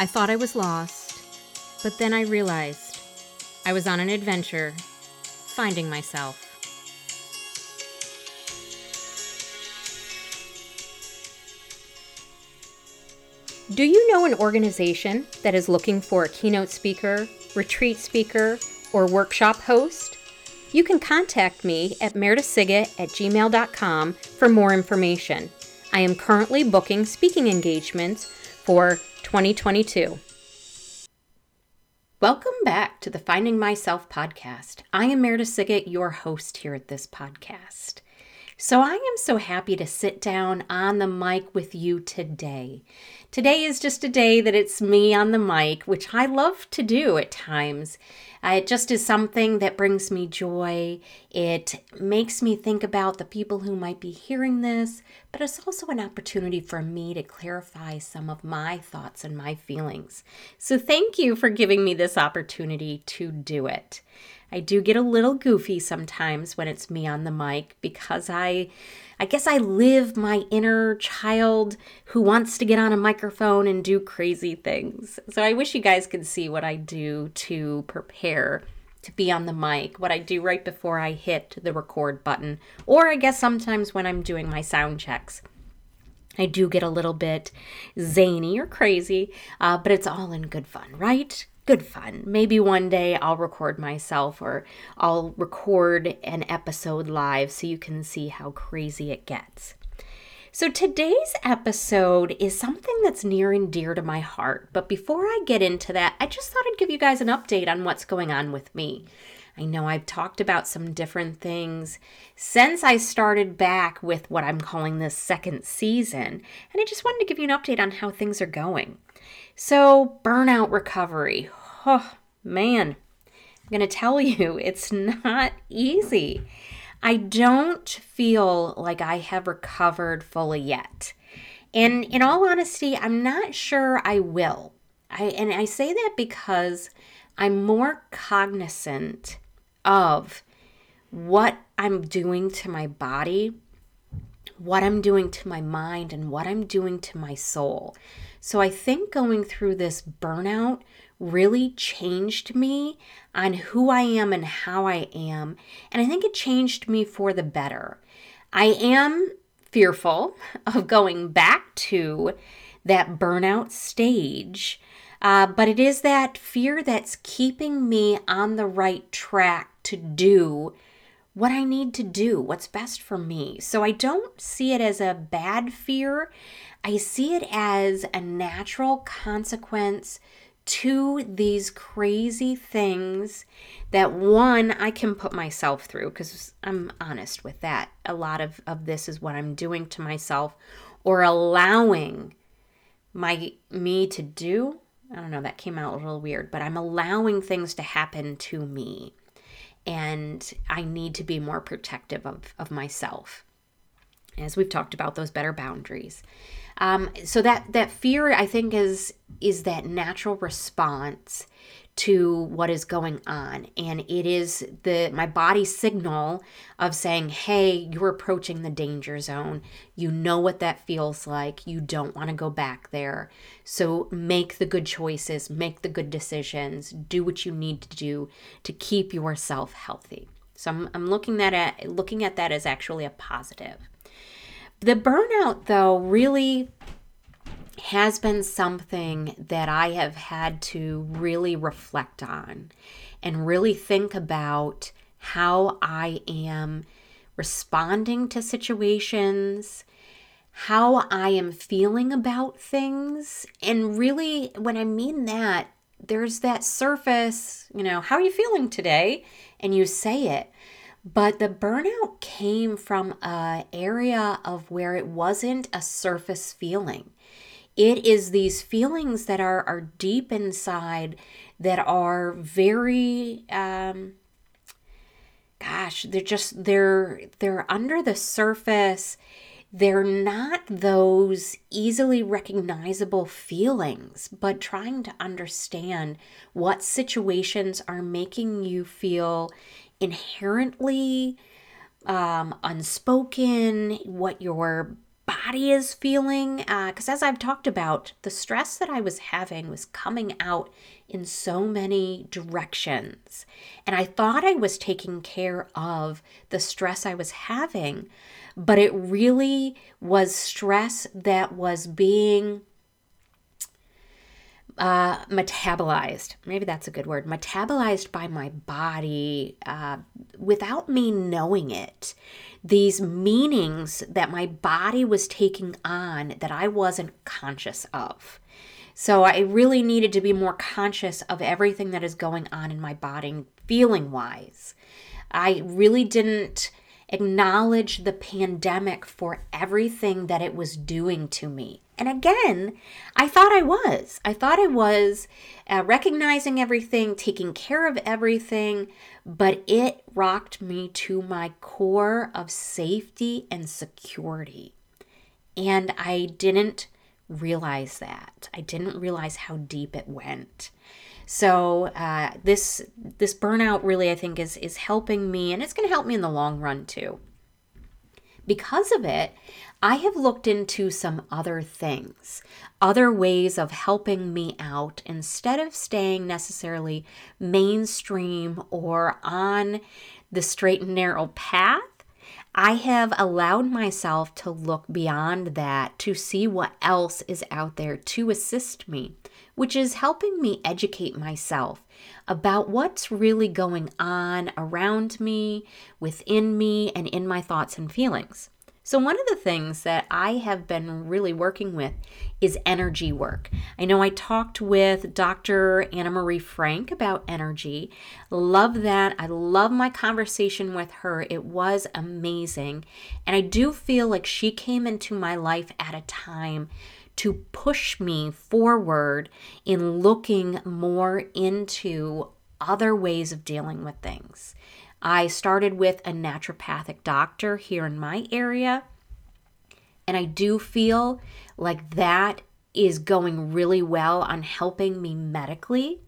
I thought I was lost, but then I realized I was on an adventure, finding myself. Do you know an organization that is looking for a keynote speaker, retreat speaker, or workshop host? You can contact me at meredithsiggett at gmail.com for more information. I am currently booking speaking engagements for 2022. Welcome back to the Finding Myself podcast. I am Meredith Siggett, your host here at this podcast. So I am so happy to sit down on the mic with you today. Today is just a day that it's me on the mic, which I love to do at times. Uh, it just is something that brings me joy. It makes me think about the people who might be hearing this, but it's also an opportunity for me to clarify some of my thoughts and my feelings. So thank you for giving me this opportunity to do it. I do get a little goofy sometimes when it's me on the mic because I I guess I live my inner child who wants to get on a microphone and do crazy things. So I wish you guys could see what I do to prepare to be on the mic, what I do right before I hit the record button, or I guess sometimes when I'm doing my sound checks. I do get a little bit zany or crazy, uh, but it's all in good fun, right? Good fun. Maybe one day I'll record myself or I'll record an episode live so you can see how crazy it gets. So, today's episode is something that's near and dear to my heart. But before I get into that, I just thought I'd give you guys an update on what's going on with me. I know I've talked about some different things since I started back with what I'm calling this second season, and I just wanted to give you an update on how things are going. So, burnout recovery. Oh, man. I'm going to tell you, it's not easy. I don't feel like I have recovered fully yet. And in all honesty, I'm not sure I will. I and I say that because I'm more cognizant of what I'm doing to my body, what I'm doing to my mind, and what I'm doing to my soul. So I think going through this burnout really changed me on who I am and how I am. And I think it changed me for the better. I am fearful of going back to that burnout stage. Uh, but it is that fear that's keeping me on the right track to do what I need to do, what's best for me. So I don't see it as a bad fear. I see it as a natural consequence to these crazy things that one I can put myself through because I'm honest with that. A lot of, of this is what I'm doing to myself or allowing my me to do. I don't know, that came out a little weird, but I'm allowing things to happen to me. And I need to be more protective of, of myself. As we've talked about, those better boundaries. Um, so that that fear, I think, is is that natural response to what is going on. And it is the my body signal of saying hey you're approaching the danger zone. You know what that feels like. You don't want to go back there. So make the good choices make the good decisions do what you need to do to keep yourself healthy. So i'm, I'm looking that at looking at that as actually a positive the burnout, though, really has been something that I have had to really reflect on and really think about how I am responding to situations, how I am feeling about things. And really, when I mean that, there's that surface, you know, how are you feeling today? And you say it. But the burnout came from a area of where it wasn't a surface feeling. It is these feelings that are, are deep inside that are very um, gosh, they're just they're they're under the surface. They're not those easily recognizable feelings, but trying to understand what situations are making you feel inherently um, unspoken, what your body is feeling. Because uh, as I've talked about, the stress that I was having was coming out in so many directions. And I thought I was taking care of the stress I was having, but it really was stress that was being uh, metabolized. Maybe that's a good word. Metabolized by my body uh, without me knowing it. These meanings that my body was taking on that I wasn't conscious of. So I really needed to be more conscious of everything that is going on in my body, feeling wise. I really didn't acknowledge the pandemic for everything that it was doing to me. And again, I thought I was. I thought I was uh, recognizing everything, taking care of everything, but it rocked me to my core of safety and security. And I didn't realize that. I didn't realize how deep it went. So uh, this this burnout really, I think, is is helping me, and it's going to help me in the long run too. Because of it, I have looked into some other things, other ways of helping me out instead of staying necessarily mainstream or on the straight and narrow path. I have allowed myself to look beyond that to see what else is out there to assist me which is helping me educate myself about what's really going on around me, within me, and in my thoughts and feelings. So, one of the things that I have been really working with is energy work. I know I talked with Dr. Anna Marie Frank about energy. Love that. I love my conversation with her. It was amazing. And I do feel like she came into my life at a time to push me forward in looking more into other ways of dealing with things. I started with a naturopathic doctor here in my area, and I do feel like that is going really well on helping me medically.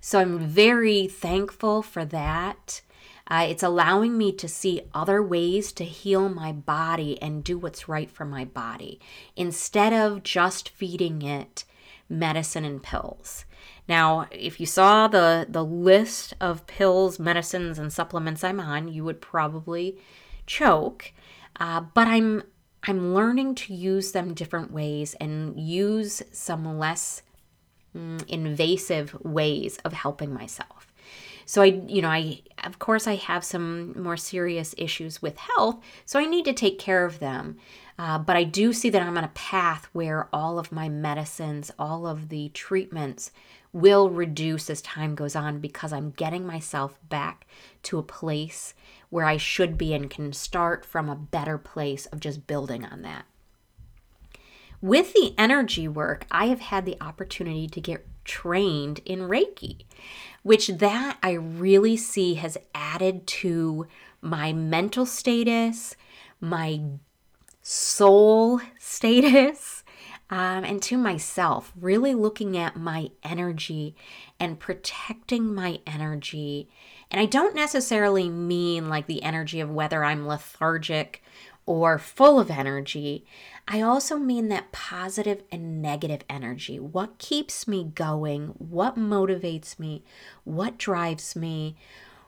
So I'm very thankful for that. Uh, it's allowing me to see other ways to heal my body and do what's right for my body instead of just feeding it medicine and pills. Now, if you saw the, the list of pills, medicines, and supplements I'm on, you would probably choke. Uh, but I'm I'm learning to use them different ways and use some less mm, invasive ways of helping myself. So I, you know, I, of course, I have some more serious issues with health, so I need to take care of them. Uh, but I do see that I'm on a path where all of my medicines, all of the treatments will reduce as time goes on because I'm getting myself back to a place where I should be and can start from a better place of just building on that. With the energy work, I have had the opportunity to get trained in Reiki which that I really see has added to my mental status, my soul status, um, and to myself, really looking at my energy and protecting my energy. And I don't necessarily mean like the energy of whether I'm lethargic or full of energy. I also mean that positive and negative energy. What keeps me going? What motivates me? What drives me?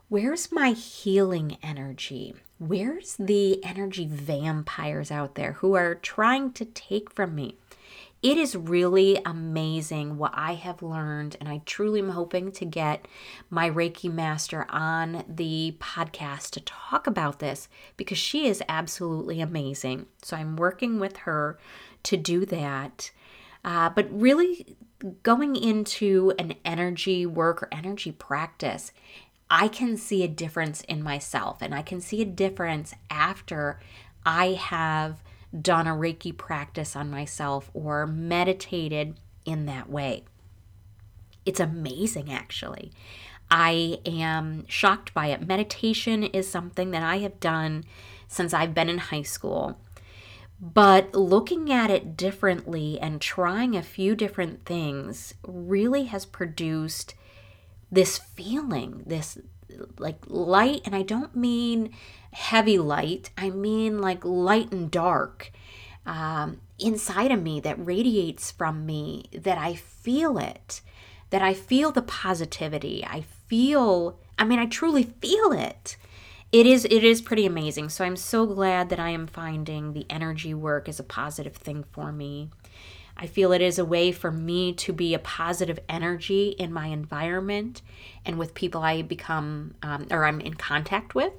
Where's my healing energy? Where's the energy vampires out there who are trying to take from me? It is really amazing what I have learned, and I truly am hoping to get my Reiki master on the podcast to talk about this because she is absolutely amazing. So I'm working with her to do that. Uh, but really, going into an energy work or energy practice, I can see a difference in myself, and I can see a difference after I have done a Reiki practice on myself or meditated in that way. It's amazing, actually. I am shocked by it. Meditation is something that I have done since I've been in high school. But looking at it differently and trying a few different things really has produced this feeling, this like light, and I don't mean heavy light, I mean like light and dark. um, inside of me that radiates from me, that I feel it, that I feel the positivity. I feel, I mean, I truly feel it. It is it is pretty amazing. So I'm so glad that I am finding the energy work is a positive thing for me. I feel it is a way for me to be a positive energy in my environment and with people I become um, or I'm in contact with.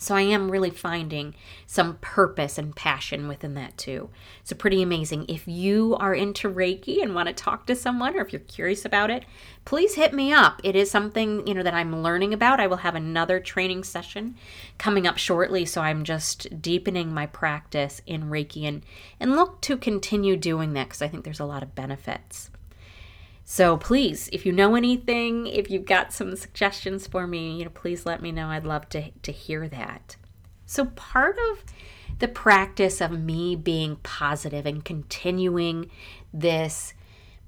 So I am really finding some purpose and passion within that too. So pretty amazing. If you are into Reiki and want to talk to someone or if you're curious about it, please hit me up. It is something, you know, that I'm learning about. I will have another training session coming up shortly, so I'm just deepening my practice in Reiki and and look to continue doing that cuz I think there's a lot of benefits. So please, if you know anything, if you've got some suggestions for me, you know, please let me know. I'd love to, to hear that. So part of the practice of me being positive and continuing this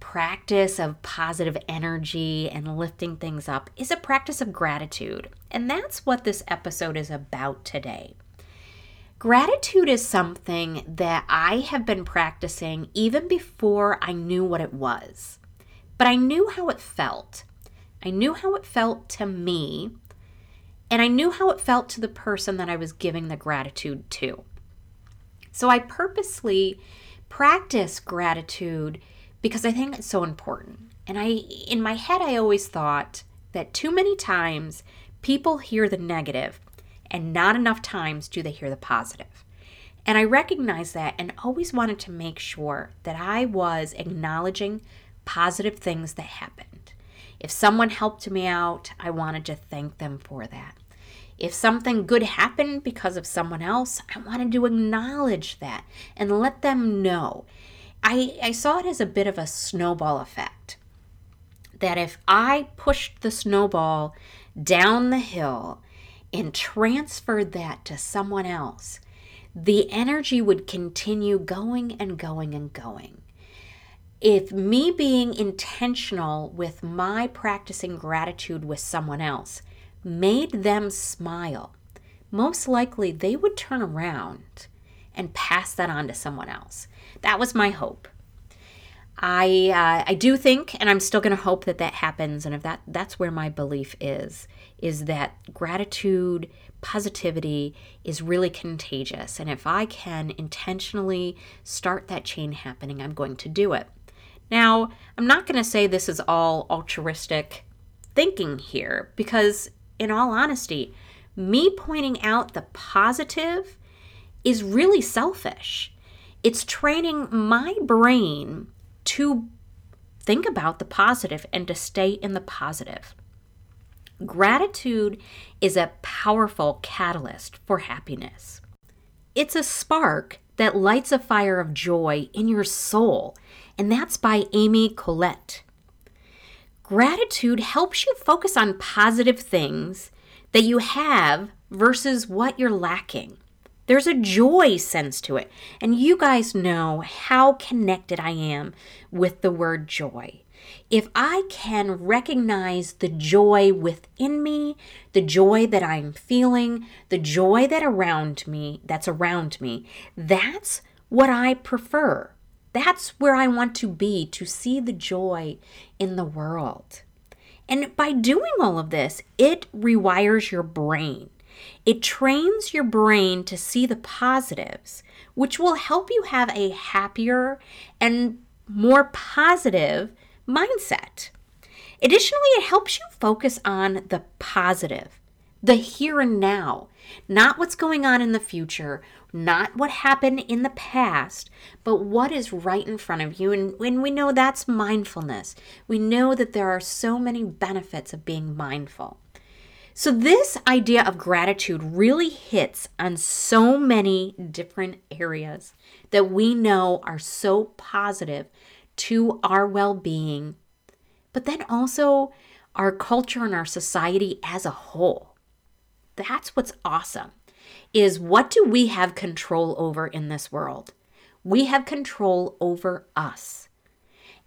practice of positive energy and lifting things up is a practice of gratitude. And that's what this episode is about today. Gratitude is something that I have been practicing even before I knew what it was. But I knew how it felt. I knew how it felt to me, and I knew how it felt to the person that I was giving the gratitude to. So I purposely practice gratitude because I think it's so important. And I in my head I always thought that too many times people hear the negative and not enough times do they hear the positive. And I recognized that and always wanted to make sure that I was acknowledging positive things that happened. If someone helped me out, I wanted to thank them for that. If something good happened because of someone else, I wanted to acknowledge that and let them know. I, I saw it as a bit of a snowball effect. That if I pushed the snowball down the hill and transferred that to someone else, the energy would continue going and going and going if me being intentional with my practicing gratitude with someone else made them smile, most likely they would turn around and pass that on to someone else. That was my hope. I uh, I do think, and I'm still going to hope that that happens. And if that that's where my belief is, is that gratitude, positivity is really contagious. And if I can intentionally start that chain happening, I'm going to do it. Now, I'm not going to say this is all altruistic thinking here because, in all honesty, me pointing out the positive is really selfish. It's training my brain to think about the positive and to stay in the positive. Gratitude is a powerful catalyst for happiness. It's a spark that lights a fire of joy in your soul and that's by Amy Collette. Gratitude helps you focus on positive things that you have versus what you're lacking. There's a joy sense to it. And you guys know how connected I am with the word joy. If I can recognize the joy within me, the joy that I'm feeling, the joy that around me, that's around me, that's what I prefer. That's where I want to be to see the joy in the world. And by doing all of this, it rewires your brain. It trains your brain to see the positives, which will help you have a happier and more positive mindset. Additionally, it helps you focus on the positive, the here and now, not what's going on in the future not what happened in the past, but what is right in front of you. And when we know that's mindfulness, we know that there are so many benefits of being mindful. So, this idea of gratitude really hits on so many different areas that we know are so positive to our well being, but then also our culture and our society as a whole. That's what's awesome is what do we have control over in this world? We have control over us.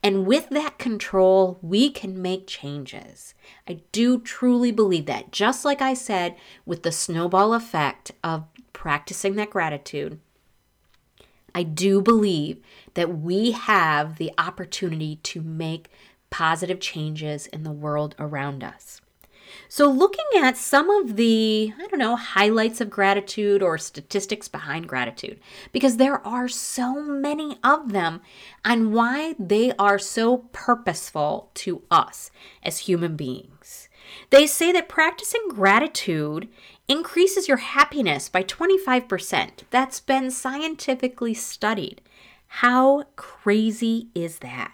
And with that control, we can make changes. I do truly believe that. Just like I said with the snowball effect of practicing that gratitude, I do believe that we have the opportunity to make positive changes in the world around us. So, looking at some of the, I don't know, highlights of gratitude or statistics behind gratitude, because there are so many of them, and why they are so purposeful to us as human beings. They say that practicing gratitude increases your happiness by 25%. That's been scientifically studied. How crazy is that?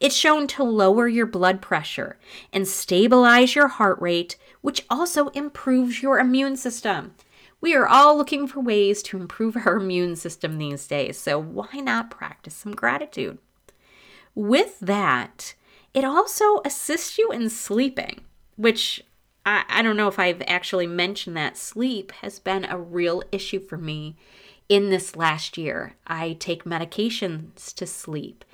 It's shown to lower your blood pressure and stabilize your heart rate, which also improves your immune system. We are all looking for ways to improve our immune system these days, so why not practice some gratitude? With that, it also assists you in sleeping, which I, I don't know if I've actually mentioned that sleep has been a real issue for me in this last year. I take medications to sleep.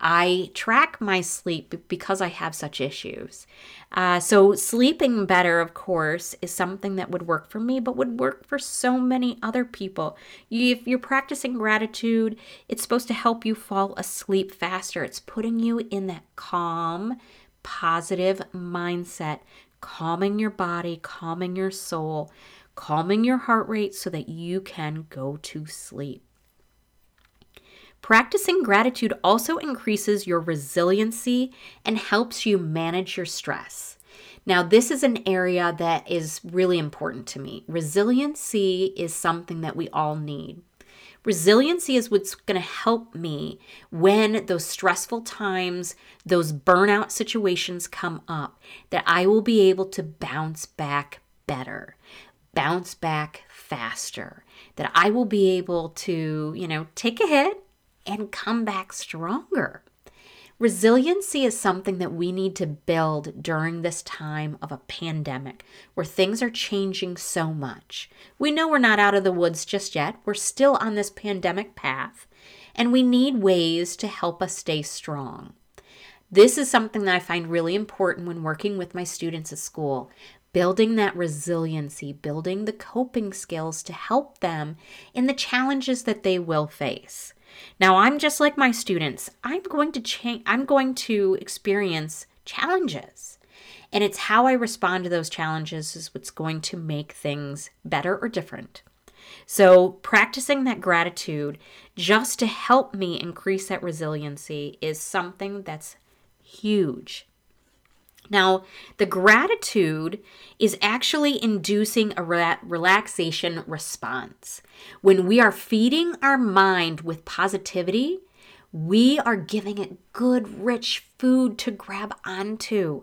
I track my sleep because I have such issues. Uh, so, sleeping better, of course, is something that would work for me, but would work for so many other people. If you're practicing gratitude, it's supposed to help you fall asleep faster. It's putting you in that calm, positive mindset, calming your body, calming your soul, calming your heart rate so that you can go to sleep. Practicing gratitude also increases your resiliency and helps you manage your stress. Now, this is an area that is really important to me. Resiliency is something that we all need. Resiliency is what's going to help me when those stressful times, those burnout situations come up, that I will be able to bounce back better, bounce back faster, that I will be able to, you know, take a hit and come back stronger. Resiliency is something that we need to build during this time of a pandemic where things are changing so much. We know we're not out of the woods just yet. We're still on this pandemic path, and we need ways to help us stay strong. This is something that I find really important when working with my students at school. Building that resiliency, building the coping skills to help them in the challenges that they will face. Now, I'm just like my students. I'm going to change I'm going to experience challenges. And it's how I respond to those challenges is what's going to make things better or different. So, practicing that gratitude just to help me increase that resiliency is something that's huge. Now, the gratitude is actually inducing a re- relaxation response. When we are feeding our mind with positivity, we are giving it good, rich food to grab onto.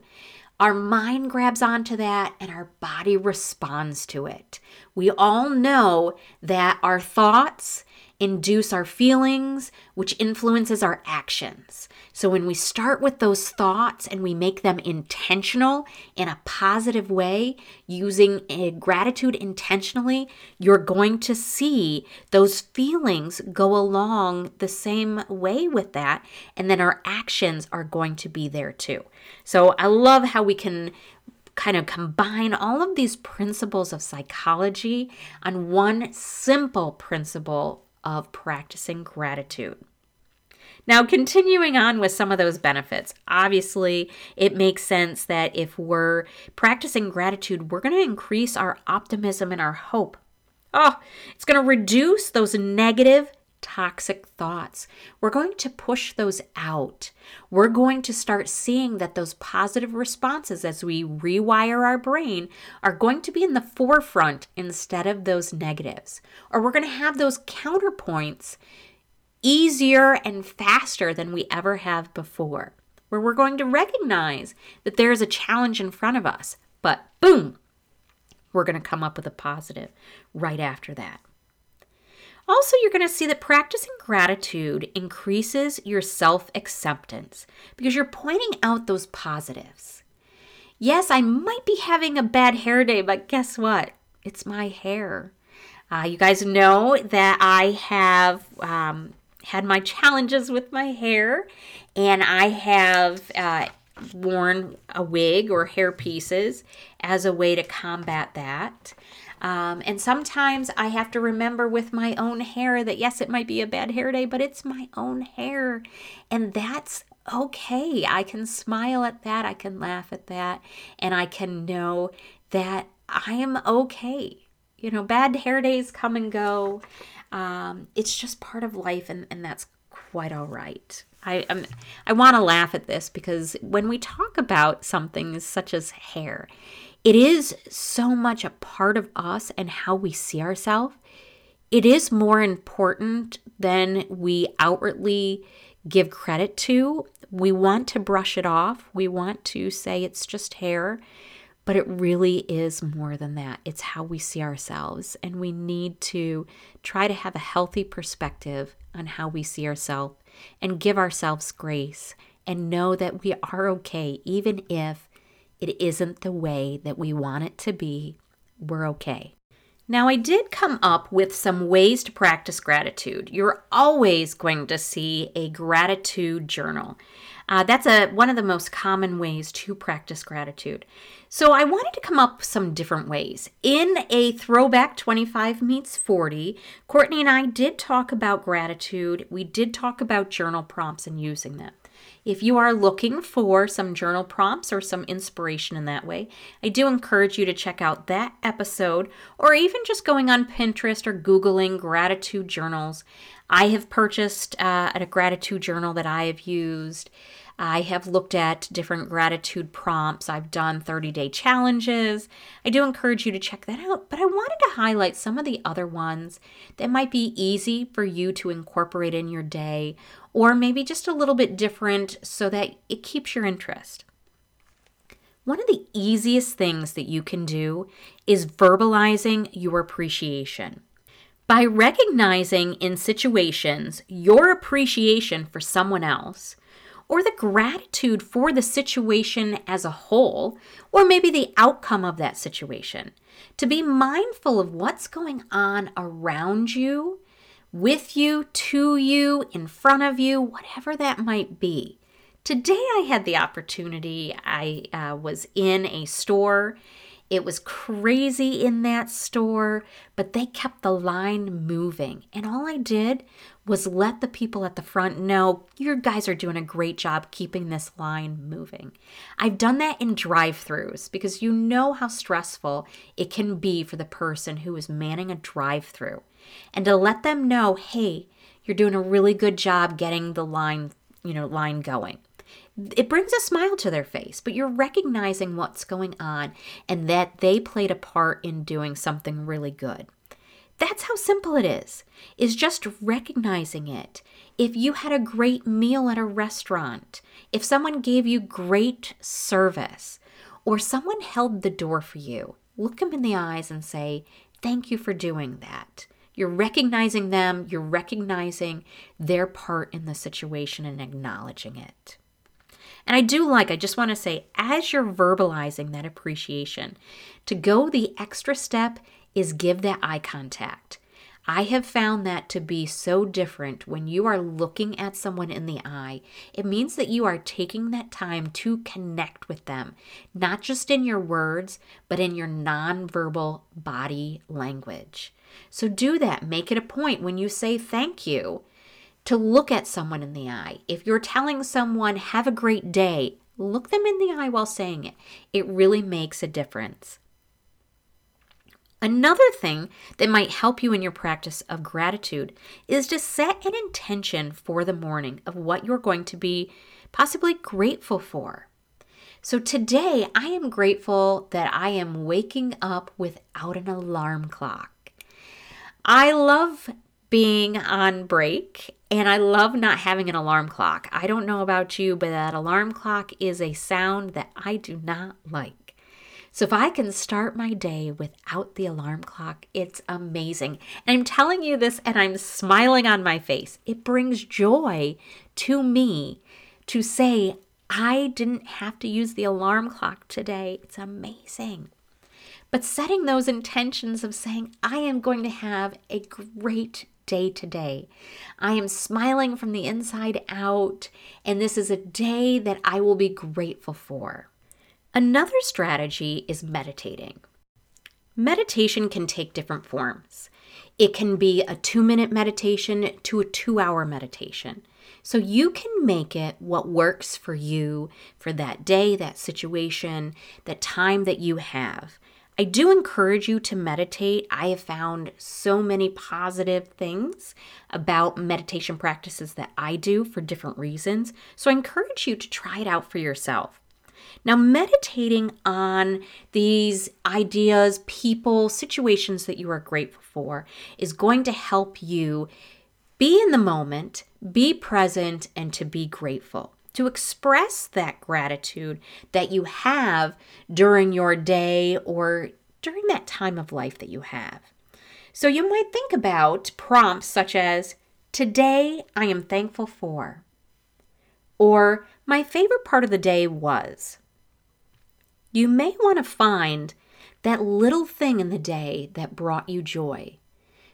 Our mind grabs onto that and our body responds to it. We all know that our thoughts induce our feelings, which influences our actions. So when we start with those thoughts and we make them intentional in a positive way, using gratitude intentionally, you're going to see those feelings go along the same way with that. And then our actions are going to be there too. So I love how we can kind of combine all of these principles of psychology on one simple principle of practicing gratitude. Now, continuing on with some of those benefits, obviously, it makes sense that if we're practicing gratitude, we're going to increase our optimism and our hope. Oh, it's going to reduce those negative toxic thoughts. We're going to push those out. We're going to start seeing that those positive responses as we rewire our brain are going to be in the forefront instead of those negatives. Or we're going to have those counterpoints easier and faster than we ever have before. Where we're going to recognize that there is a challenge in front of us, but boom, we're going to come up with a positive right after that. Also, you're going to see that practicing gratitude increases your self acceptance because you're pointing out those positives. Yes, I might be having a bad hair day, but guess what? It's my hair. Uh, you guys know that I have um, had my challenges with my hair, and I have uh, worn a wig or hair pieces as a way to combat that. Um, and sometimes I have to remember with my own hair that yes, it might be a bad hair day, but it's my own hair. And that's okay. I can smile at that. I can laugh at that. And I can know that I am okay. You know, bad hair days come and go. Um, it's just part of life, and, and that's quite all right. I um, I want to laugh at this because when we talk about something such as hair, it is so much a part of us and how we see ourselves. It is more important than we outwardly give credit to. We want to brush it off. We want to say it's just hair, but it really is more than that. It's how we see ourselves, and we need to try to have a healthy perspective on how we see ourselves and give ourselves grace and know that we are okay, even if it isn't the way that we want it to be. We're okay. Now, I did come up with some ways to practice gratitude. You're always going to see a gratitude journal. Uh, that's a one of the most common ways to practice gratitude. So I wanted to come up with some different ways. In a throwback 25 meets 40, Courtney and I did talk about gratitude. We did talk about journal prompts and using them. If you are looking for some journal prompts or some inspiration in that way, I do encourage you to check out that episode or even just going on Pinterest or Googling gratitude journals. I have purchased uh, a gratitude journal that I have used. I have looked at different gratitude prompts. I've done 30 day challenges. I do encourage you to check that out, but I wanted to highlight some of the other ones that might be easy for you to incorporate in your day, or maybe just a little bit different so that it keeps your interest. One of the easiest things that you can do is verbalizing your appreciation. By recognizing in situations your appreciation for someone else, or the gratitude for the situation as a whole, or maybe the outcome of that situation. To be mindful of what's going on around you, with you, to you, in front of you, whatever that might be. Today, I had the opportunity. I uh, was in a store it was crazy in that store, but they kept the line moving. And all I did was let the people at the front know your guys are doing a great job keeping this line moving. I've done that in drive throughs because you know how stressful it can be for the person who is manning a drive through. And to let them know, hey, you're doing a really good job getting the line, you know, line going it brings a smile to their face, but you're recognizing what's going on and that they played a part in doing something really good. That's how simple it is. Is just recognizing it. If you had a great meal at a restaurant, if someone gave you great service, or someone held the door for you, look them in the eyes and say, "Thank you for doing that." You're recognizing them, you're recognizing their part in the situation and acknowledging it. And I do like, I just want to say, as you're verbalizing that appreciation, to go the extra step is give that eye contact. I have found that to be so different when you are looking at someone in the eye. It means that you are taking that time to connect with them, not just in your words, but in your nonverbal body language. So do that. Make it a point when you say thank you to look at someone in the eye. If you're telling someone, have a great day, look them in the eye while saying it. It really makes a difference. Another thing that might help you in your practice of gratitude is to set an intention for the morning of what you're going to be possibly grateful for. So today, I am grateful that I am waking up without an alarm clock. I love being on break and I love not having an alarm clock. I don't know about you, but that alarm clock is a sound that I do not like. So if I can start my day without the alarm clock, it's amazing. And I'm telling you this and I'm smiling on my face. It brings joy to me to say, I didn't have to use the alarm clock today. It's amazing. But setting those intentions of saying, I am going to have a great day today. I am smiling from the inside out, and this is a day that I will be grateful for. Another strategy is meditating. meditation can take different forms. It can be a two minute meditation to a two hour meditation. So you can make it what works for you for that day, that situation, that time that you have. I do encourage you to meditate. I have found so many positive things about meditation practices that I do for different reasons. So I encourage you to try it out for yourself. Now, meditating on these ideas, people, situations that you are grateful for is going to help you be in the moment, be present, and to be grateful. To express that gratitude that you have during your day or during that time of life that you have. So you might think about prompts such as, Today I am thankful for, or My favorite part of the day was. You may want to find that little thing in the day that brought you joy.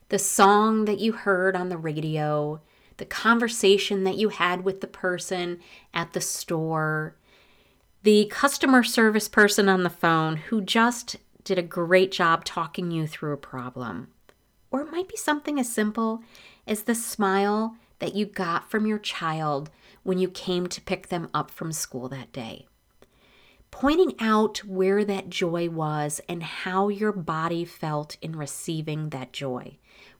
The song that you heard on the radio, the conversation that you had with the person at the store, the customer service person on the phone who just did a great job talking you through a problem. Or it might be something as simple as the smile that you got from your child when you came to pick them up from school that day. Pointing out where that joy was and how your body felt in receiving that joy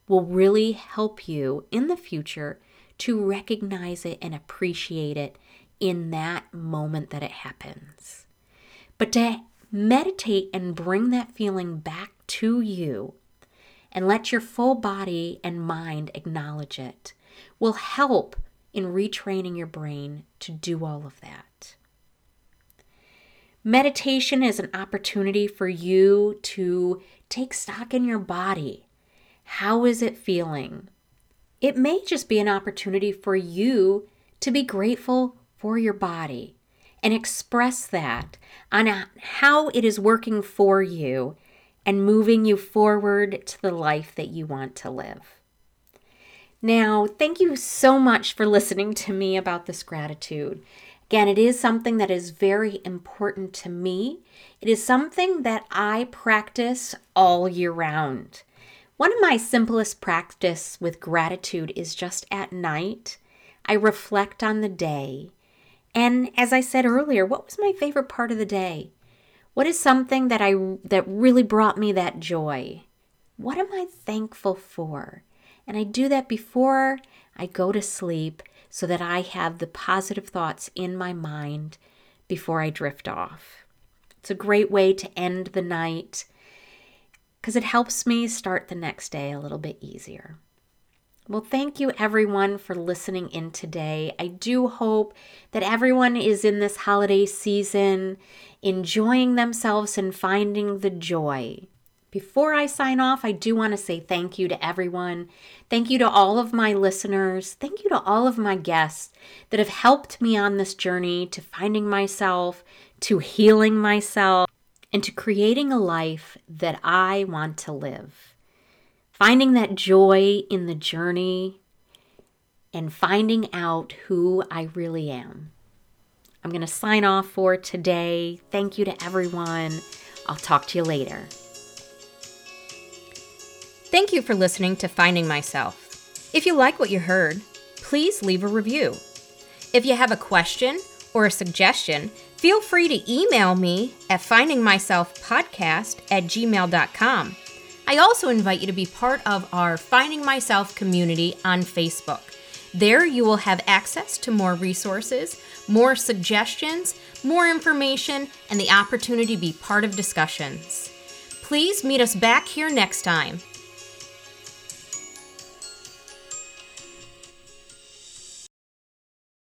will really help you in the future to recognize it and appreciate it in that moment that it happens. But to meditate and bring that feeling back to you and let your full body and mind acknowledge it will help in retraining your brain to do all of that. Meditation is an opportunity for you to take stock in your body. How is it feeling? It may just be an opportunity for you to be grateful for your body and express that on how it is working for you and moving you forward to the life that you want to live. Now, thank you so much for listening to me about this gratitude. Again, it is something that is very important to me. It is something that I practice all year round. One of my simplest practice with gratitude is just at night. I reflect on the day and as I said earlier, what was my favorite part of the day? What is something that I that really brought me that joy? What am I thankful for? And I do that before I go to sleep so that I have the positive thoughts in my mind before I drift off. It's a great way to end the night because it helps me start the next day a little bit easier. Well, thank you everyone for listening in today. I do hope that everyone is in this holiday season enjoying themselves and finding the joy. Before I sign off, I do want to say thank you to everyone. Thank you to all of my listeners. Thank you to all of my guests that have helped me on this journey to finding myself, to healing myself, and to creating a life that I want to live finding that joy in the journey and finding out who I really am. I'm going to sign off for today. Thank you to everyone. I'll talk to you later. Thank you for listening to Finding Myself. If you like what you heard, please leave a review. If you have a question or a suggestion, feel free to email me at findingmyselfpodcast at gmail.com. I also invite you to be part of our Finding Myself community on Facebook. There, you will have access to more resources, more suggestions, more information, and the opportunity to be part of discussions. Please meet us back here next time